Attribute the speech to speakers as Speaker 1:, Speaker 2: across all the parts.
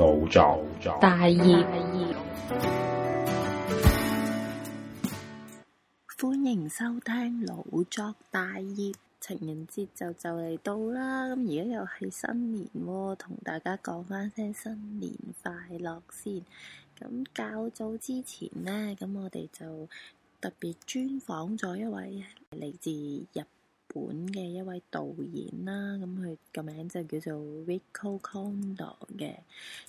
Speaker 1: 腦作
Speaker 2: 大業，歡迎收聽腦作大業。情人節就就嚟到啦，咁而家又係新年喎，同大家講翻聲新年快樂先。咁較早之前呢，咁我哋就特別專訪咗一位嚟自日 本嘅一位導演啦，咁佢個名就叫做 Rico Kondo 嘅。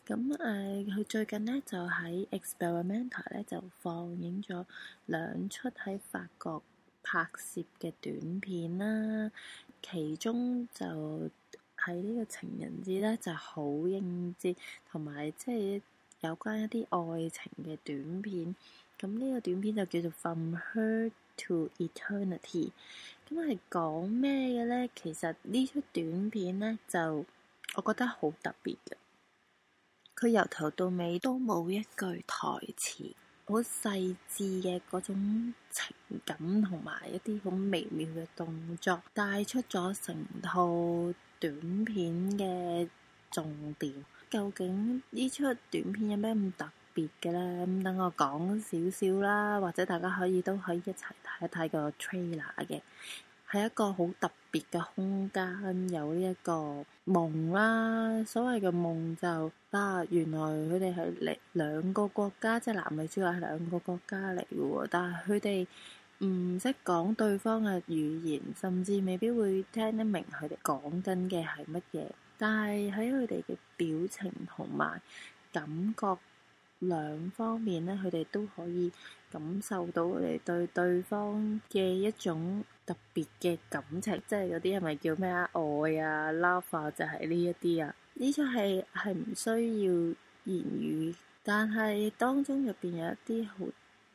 Speaker 2: 咁誒，佢、呃、最近呢，就喺 Experimental 咧就放映咗兩出喺法國拍攝嘅短片啦，其中就喺呢個情人節咧就好應節，同埋即係有關一啲愛情嘅短片。 咁呢個短片就叫做 From Her to Eternity。咁係講咩嘅咧？其實呢出短片咧就我覺得好特別嘅，佢由頭到尾都冇一句台詞。好細緻嘅嗰種情感同埋一啲好微妙嘅動作，帶出咗成套短片嘅重點。究竟呢出短片有咩咁特 別嘅呢？咁等我講少少啦，或者大家可以都可以一齊睇一睇個 trailer 嘅。係一個好特別嘅空間，有呢一個夢啦。所謂嘅夢就啊，原來佢哋係嚟兩個國家，即係男女主角係兩個國家嚟嘅喎。但係佢哋唔識講對方嘅語言，甚至未必會聽得明佢哋講緊嘅係乜嘢。但係喺佢哋嘅表情同埋感覺 兩方面咧，佢哋都可以感受到佢哋對對方嘅一種特別嘅感情，即係嗰啲係咪叫咩啊？愛啊，love 啊，就係呢一啲啊。呢出戲係唔需要言語，但係當中入邊有一啲好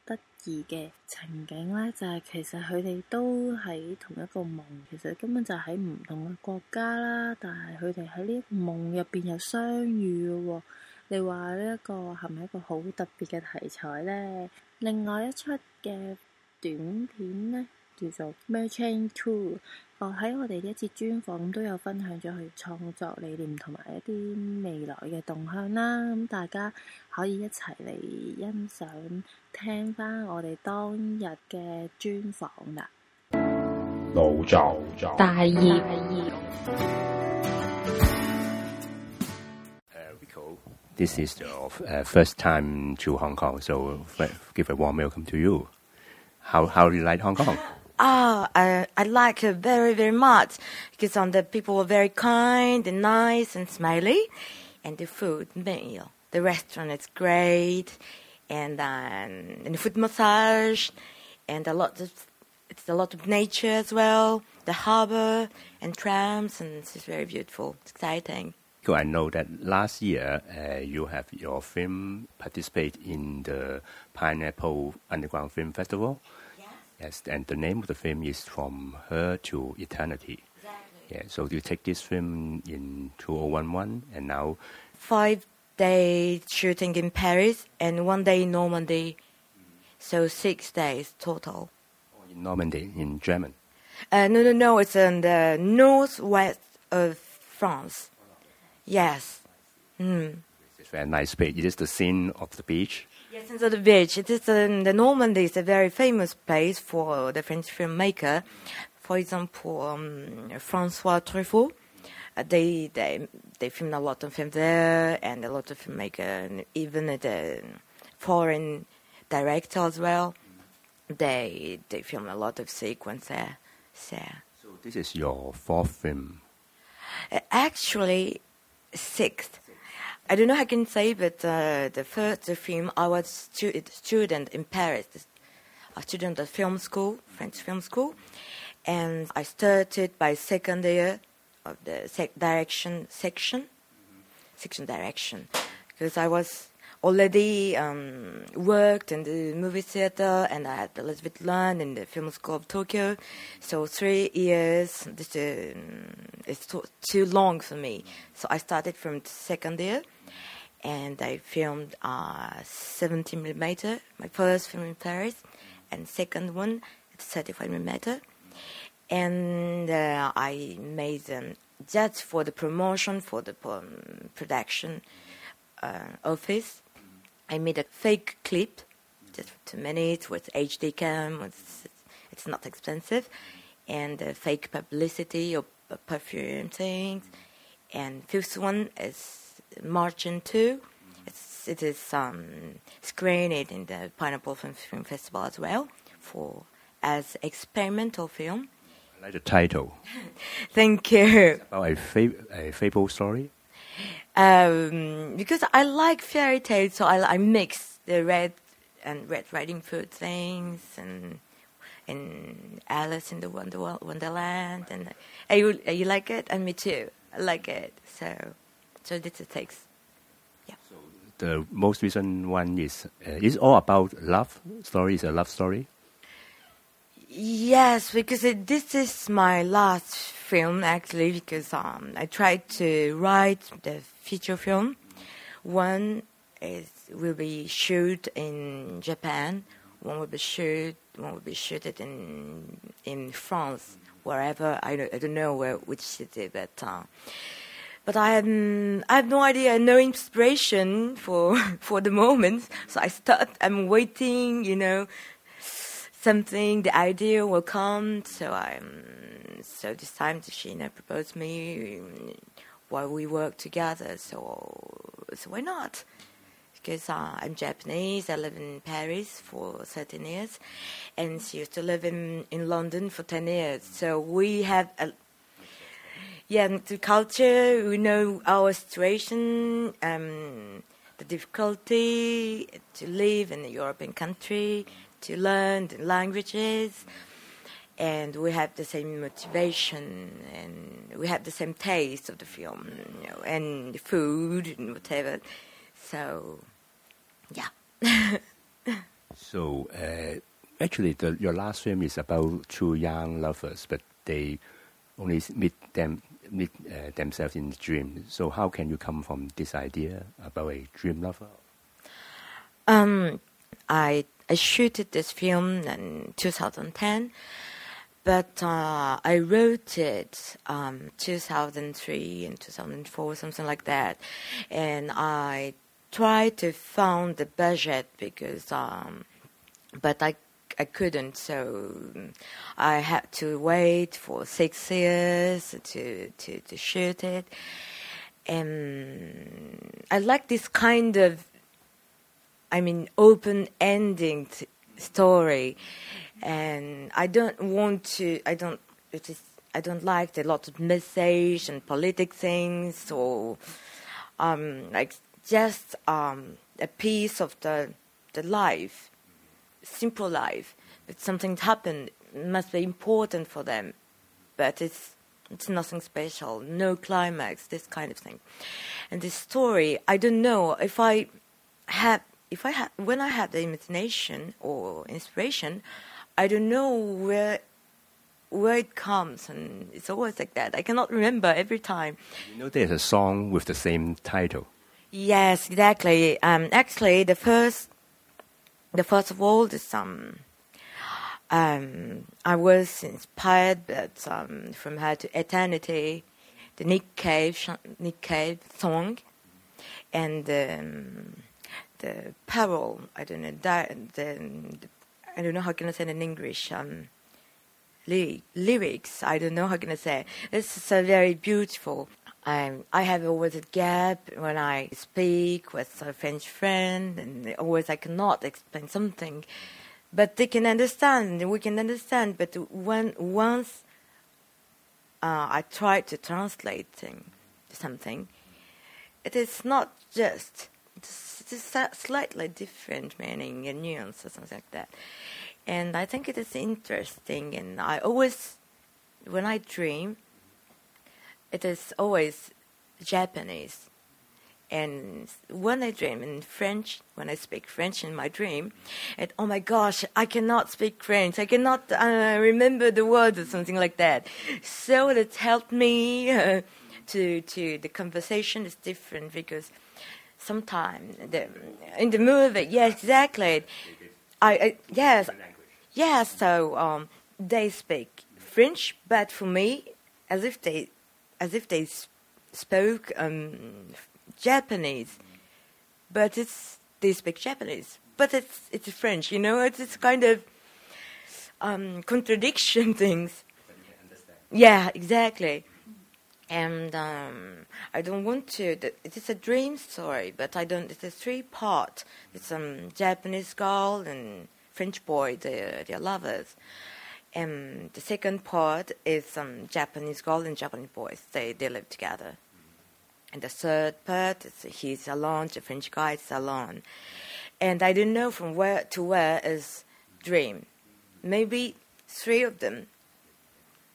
Speaker 2: 得意嘅情景咧，就係其實佢哋都喺同一個夢，其實根本就喺唔同嘅國家啦，但係佢哋喺呢個夢入邊又相遇嘅喎。 你話呢一個係咪一個好特別嘅題材咧？另外一出嘅短片咧。叫做 Merchant Two，哦喺我哋呢一節專訪都有分享咗佢創作理念同埋一啲未來嘅動向啦，咁大家可以一齊嚟欣賞聽翻我哋當日嘅專訪啦。
Speaker 1: 腦作
Speaker 2: 大業。
Speaker 3: this is your first time to Hong Kong, so give a warm welcome to you. How how do you like Hong Kong?
Speaker 4: Ah, I, I like it very, very much. Because um, the people were very kind and nice and smiley, and the food, meal, the restaurant is great, and um, and the foot massage, and a lot of it's a lot of nature as well, the harbor and trams, and it's very beautiful, it's exciting.
Speaker 3: So I know that last year uh, you have your film participate in the Pineapple Underground Film Festival. Yes, and the name of the film is From Her to Eternity.
Speaker 4: Exactly.
Speaker 3: Yeah, so you take this film in 2011 and now.
Speaker 4: Five days shooting in Paris and one day in Normandy. So six days total.
Speaker 3: In Normandy, in German.
Speaker 4: Uh, no, no, no, it's in the northwest of France. Yes. Mm.
Speaker 3: It's a very nice place. It is the scene of the beach.
Speaker 4: Yes, into the beach. It is um, the Normandy is a very famous place for the French filmmaker. For example, um, Francois Truffaut. Uh, they they they filmed a lot of films there, and a lot of filmmaker, and even the foreign director as well. They they filmed a lot of sequence there. So,
Speaker 3: So this is your fourth film.
Speaker 4: uh, actually, sixth. I don't know how I can say, but uh, the first film I was stu- student in Paris, a student at film school, French film school, and I started by second year of the sec- direction section, section direction, because I was already um, worked in the movie theater and I had a little bit learned in the film school of Tokyo. So three years this is too, too long for me. So I started from second year and I filmed uh, 70 millimeter, my first film in Paris, and second one at 35 millimeter. And uh, I made them just for the promotion, for the um, production. uh, office. I made a fake clip, just for two minutes with HD cam. It's, it's not expensive, and uh, fake publicity uh, perfume things. And fifth one is Marching Two. It's it is um, screened in the Pineapple Film, Film Festival as well for as experimental film.
Speaker 3: I like the title.
Speaker 4: Thank you.
Speaker 3: About a, fa- a fable story.
Speaker 4: Um, because I like fairy tales, so I, I mix the red and Red Riding Hood things and and Alice in the Wonder Wonderland, and uh, you you like it, and me too. I like it. So so this it takes. Yeah.
Speaker 3: The most recent one is uh, is all about love. Story is a love story.
Speaker 4: Yes, because it, this is my last film actually. Because um, I tried to write the feature film. One is will be shoot in Japan. One will be shoot. One will be shooted in in France, wherever I don't, I don't know where which city, but uh, but I had I have no idea, no inspiration for for the moment. So I start. I'm waiting, you know, something. The idea will come. So I'm so this time Sheena proposed me while we work together. So so why not? because uh, I'm Japanese. I live in Paris for 13 years, and she used to live in, in London for 10 years. So we have a yeah, the culture. We know our situation, um, the difficulty to live in a European country, to learn the languages, and we have the same motivation, and we have the same taste of the film, you know, and the food and whatever. So yeah.
Speaker 3: so uh, actually, the, your last film is about two young lovers, but they only meet them meet uh, themselves in the dream. So how can you come from this idea about a dream lover?
Speaker 4: Um, I I shooted this film in 2010, but uh, I wrote it um, 2003 and 2004, something like that, and I tried to find the budget because, um, but I I couldn't, so I had to wait for six years to to, to shoot it, and I like this kind of, I mean, open ending story, and I don't want to. I don't. It is. I don't like a lot of message and politic things or um, like just um, a piece of the the life, simple life, but something happened must be important for them, but it's it's nothing special, no climax, this kind of thing. And this story, I don't know if I have if I have when I have the imagination or inspiration, I don't know where where it comes, and it's always like that. I cannot remember every time.
Speaker 3: You know, there's a song with the same title.
Speaker 4: Yes, exactly. Um, actually, the first, the first of all, the um, um, I was inspired but, um, from her to eternity, the Nick Cave, Nick Cave song, and um, the parole. I don't know the, the, I don't know how can I say it in English. Um, lyrics. I don't know how can I say. This is a very beautiful um, I have always a gap when I speak with a French friend, and always I cannot explain something, but they can understand. We can understand. But when once uh, I try to translate something, it is not just it's slightly different meaning and nuance or something like that. And I think it is interesting. And I always, when I dream, it is always Japanese. And when I dream in French, when I speak French in my dream, and oh my gosh, I cannot speak French. I cannot uh, remember the words or something like that. So it helped me uh, to to the conversation is different because sometimes the, in the movie, yes, exactly. I, I yes, yes. So um, they speak French, but for me, as if they as if they spoke um, Japanese. but it's they speak Japanese, but it's it's French. You know, it's it's kind of um, contradiction things. Yeah, exactly. And um, I don't want to. It is a dream story, but I don't. It's a three part. It's um, Japanese girl and French boy. They they're lovers. And the second part is um, Japanese girl and Japanese boys. They they live together. And the third part is he's alone. The French guy is alone. And I don't know from where to where is dream. Maybe three of them.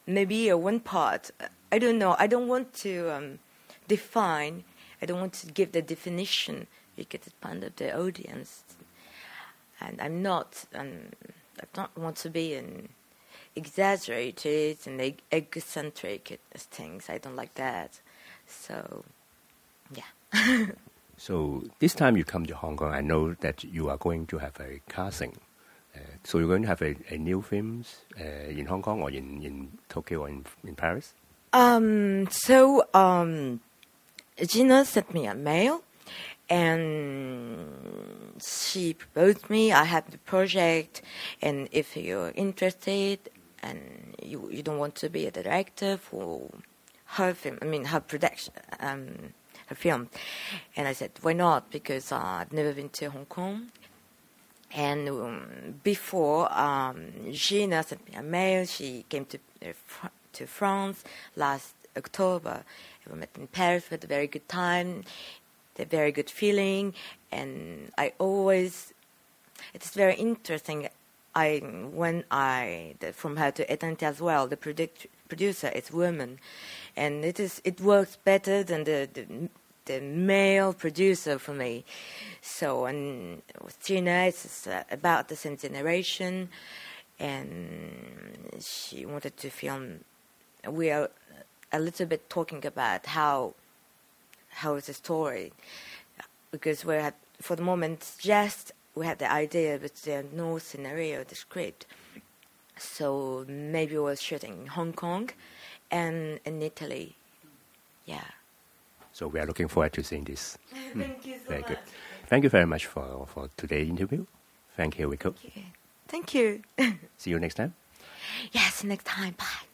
Speaker 4: Maybe a one part. I don't know. I don't want to um, define. I don't want to give the definition because it's part of the audience. And I'm not. Um, I don't want to be an exaggerated and egocentric things. I don't like that. So, yeah.
Speaker 3: so this time you come to Hong Kong, I know that you are going to have a casting. Uh, so you're going to have a, a new films uh, in Hong Kong or in, in Tokyo or in, in Paris?
Speaker 4: Um, so um, Gina sent me a mail, and she proposed me. I have the project, and if you're interested, and you you don't want to be a director for her film, I mean her production, um, her film, and I said why not? Because uh, I've never been to Hong Kong. And um, before um, Gina sent me a mail, she came to uh, to France last October. We met in Paris. We had a very good time, a very good feeling, and I always. It's very interesting. I when I from her to Eternity as well. The product, producer is woman, and it is it works better than the, the the male producer for me. So and with Gina, it's uh, about the same generation, and she wanted to film we are a little bit talking about how how is the story. Because we had for the moment just we had the idea but there's no scenario the script. So maybe we are shooting in Hong Kong and in Italy. Yeah.
Speaker 3: So we are looking forward to seeing this.
Speaker 4: Thank you so
Speaker 3: very
Speaker 4: much.
Speaker 3: good. Thank you very much for for today's interview. Thank you Reiko.
Speaker 4: Thank you.
Speaker 3: See you next time.
Speaker 4: Yes next time. Bye